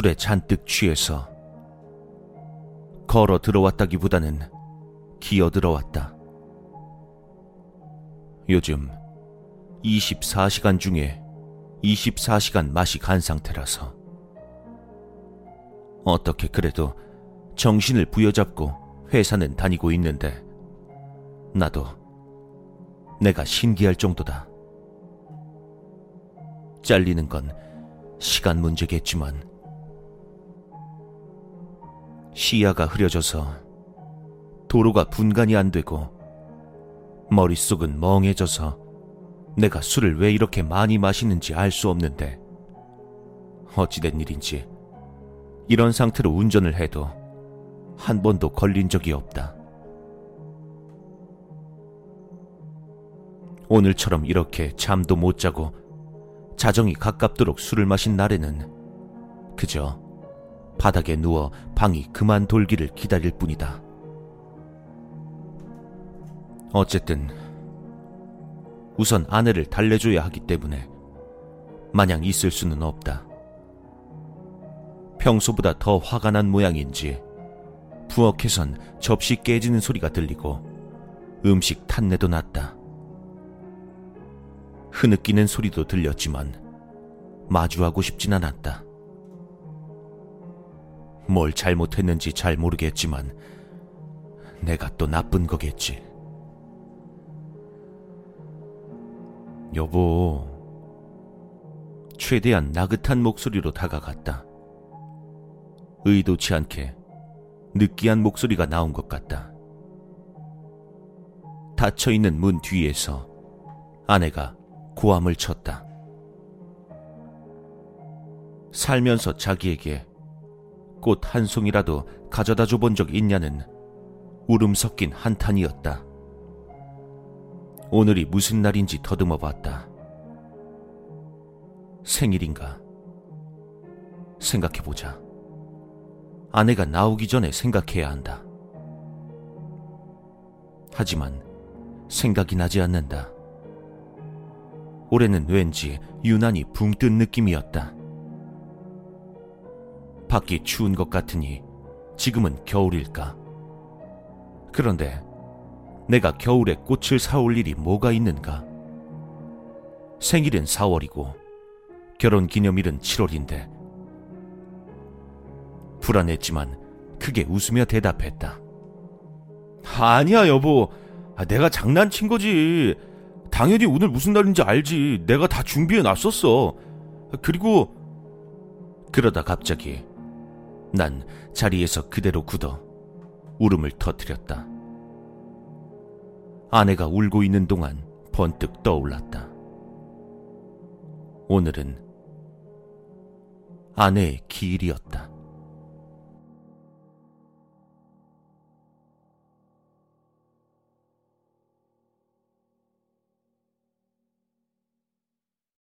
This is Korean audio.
술에 잔뜩 취해서 걸어 들어왔다기보다는 기어 들어왔다. 요즘 24시간 중에 24시간 맛이 간 상태라서 어떻게 그래도 정신을 부여잡고 회사는 다니고 있는데 나도 내가 신기할 정도다. 잘리는 건 시간 문제겠지만 시야가 흐려져서 도로가 분간이 안 되고 머릿속은 멍해져서 내가 술을 왜 이렇게 많이 마시는지 알 수 없는데 어찌된 일인지 이런 상태로 운전을 해도 한 번도 걸린 적이 없다. 오늘처럼 이렇게 잠도 못 자고 자정이 가깝도록 술을 마신 날에는 그저 바닥에 누워 방이 그만 돌기를 기다릴 뿐이다. 어쨌든 우선 아내를 달래줘야 하기 때문에 마냥 있을 수는 없다. 평소보다 더 화가 난 모양인지 부엌에선 접시 깨지는 소리가 들리고 음식 탄내도 났다. 흐느끼는 소리도 들렸지만 마주하고 싶진 않았다. 뭘 잘못했는지 잘 모르겠지만 내가 또 나쁜 거겠지. 여보, 최대한 나긋한 목소리로 다가갔다. 의도치 않게 느끼한 목소리가 나온 것 같다. 닫혀 있는 문 뒤에서 아내가 고함을 쳤다. 살면서 자기에게 꽃 한 송이라도 가져다 줘 본 적 있냐는 울음 섞인 한탄이었다. 오늘이 무슨 날인지 더듬어 봤다. 생일인가? 생각해보자. 아내가 나오기 전에 생각해야 한다. 하지만 생각이 나지 않는다. 올해는 왠지 유난히 붕 뜬 느낌이었다. 밖이 추운 것 같으니 지금은 겨울일까? 그런데 내가 겨울에 꽃을 사올 일이 뭐가 있는가? 생일은 4월이고 결혼 기념일은 7월인데 불안했지만 크게 웃으며 대답했다. 아니야 여보 아, 내가 장난친 거지 당연히 오늘 무슨 날인지 알지 내가 다 준비해 놨었어 그리고 그러다 갑자기 난 자리에서 그대로 굳어 울음을 터뜨렸다. 아내가 울고 있는 동안 번뜩 떠올랐다. 오늘은 아내의 기일이었다.